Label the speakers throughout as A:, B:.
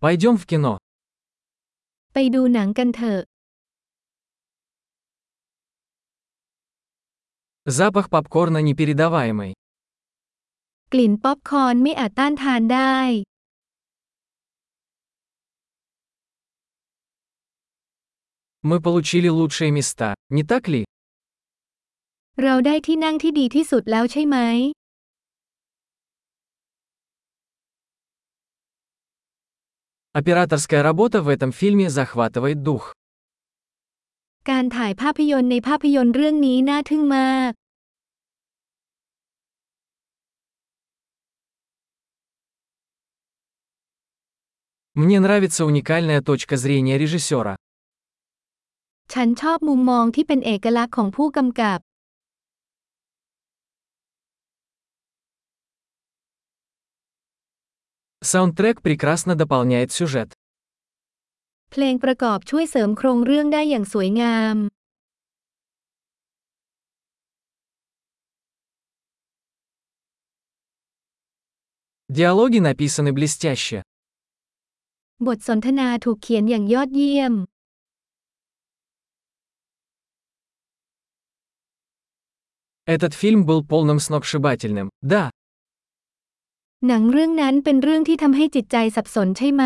A: Пойдем в кино.
B: ไปดูหนังกันเถอะ
A: Запах попкорна непередаваемый.
B: กลิ่นป๊อปคอร์นไม่อาจต้านทานได้
A: Мы получили лучшие места, не так ли?
B: เราได้ที่นั่งที่ดีที่สุดแล้วใช่ไหม
A: Операторская работа в этом фильме захватывает дух.
B: การถ่ายภาพยนตร์ในภาพยนตร์เรื่องนี้น่าทึ่งมาก
A: Мне нравится уникальная точка зрения режиссера.
B: ฉันชอบมุมมองที่เป็นเอกลักษณ์ของผู้กำกับ
A: Саундтрек прекрасно дополняет сюжет.
B: เพลงประกอบช่วยเสริมโครงเรื่องได้อย่างสวยงาม
A: Диалоги написаны блестяще.
B: บทสนทนาถูกเขียนอย่างยอดเยี่ยม
A: Этот фильм был полным сногсшибательным. Да,
B: หนังเรื่องนั้นเป็นเรื่องที่ทำให้จิตใจสับสนใช่ไหม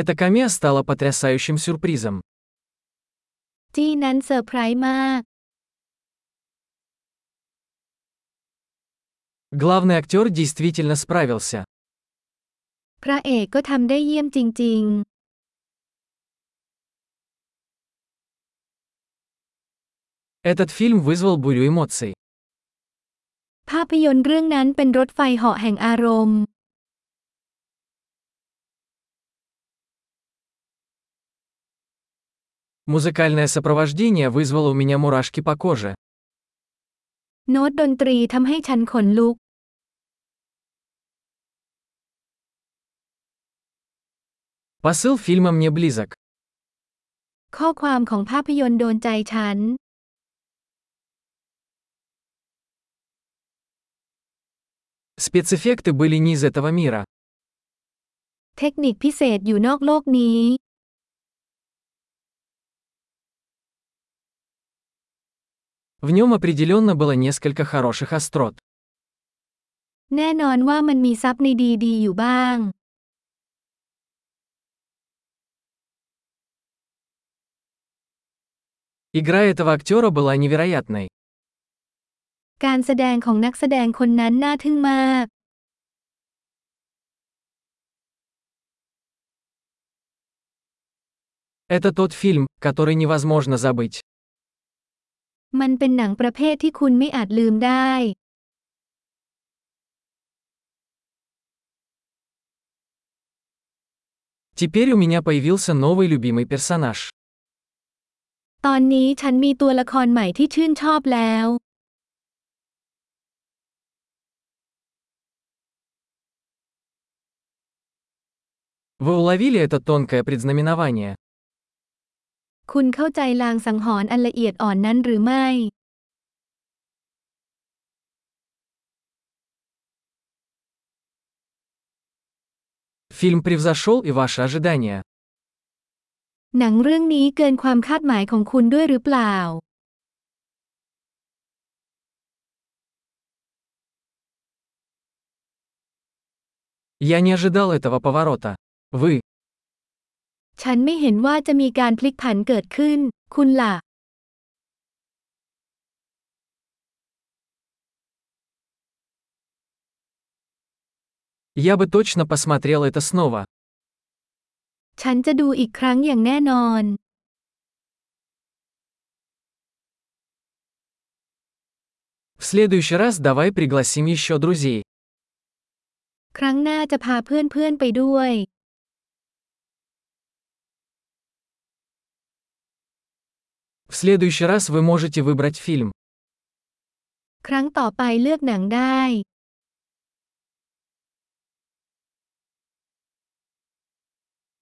A: эта камея стала потрясающим сюрпризом.
B: จี้นั้นเซอร์ไพรส์มาก
A: Главный актер действительно справился.
B: พระเอกก็ทำได้เยี่ยมจริง
A: Этот фильм вызвал бурю эмоций.
B: ๆ ภาพยนตร์เรื่องนั้นเป็นรถไฟเหาะแห่งอารมณ์
A: Музыкальное сопровождение вызвало у меня мурашки по коже.
B: โน้ตดนตรีทำให้ฉันขนลุก
A: Посыл фильма мне близок.
B: ข้อความของภาพยนตร์โดนใจฉัน
A: Спецэффекты были не из этого мира.
B: เทคนิคพิเศษอยู่นอกโลกนี้
A: В нем определенно было несколько хороших острот.
B: แน่นอนว่ามันมีซับในดีๆอยู่บ้าง
A: Игра этого актера была невероятной.
B: การแสดงของนักแสดงคนนั้นน่าทึ่งมาก
A: Это тот фильм, который невозможно забыть.
B: มันเป็นหนังประเภทที่คุณไม่อาจลืมได้
A: Теперь у меня появился новый любимый персонаж.
B: ตอนนี้ฉันมีตัวละครใหม่ที่ชื่นชอบแล้ว
A: Вы уловили это тонкое предзнаменование?
B: คุณเข้าใจลางสังหรณ์อันละเอียดอ่อนนั้นหรือไม่
A: Фильм превзошел и ваши ожидания.
B: หนังเรื่องนี้เกินความคาดหมายของคุณด้วยหรือเปล่า
A: Я не ожидал этого поворота. Вы.
B: ฉันไม่เห็นว่าจะมีการพลิกผันเกิดขึ้น คุณล่ะ
A: Я бы точно посмотрел это снова.
B: ฉันจะดูอีกครั้งอย่างแน่นอน
A: В следующий раз давай пригласим еще друзей.
B: ครั้งหน้าจะพาเพื่อนๆไปด้วย
A: В следующий раз вы можете выбрать фильм.
B: ครั้งต่อไปเลือกหนังได้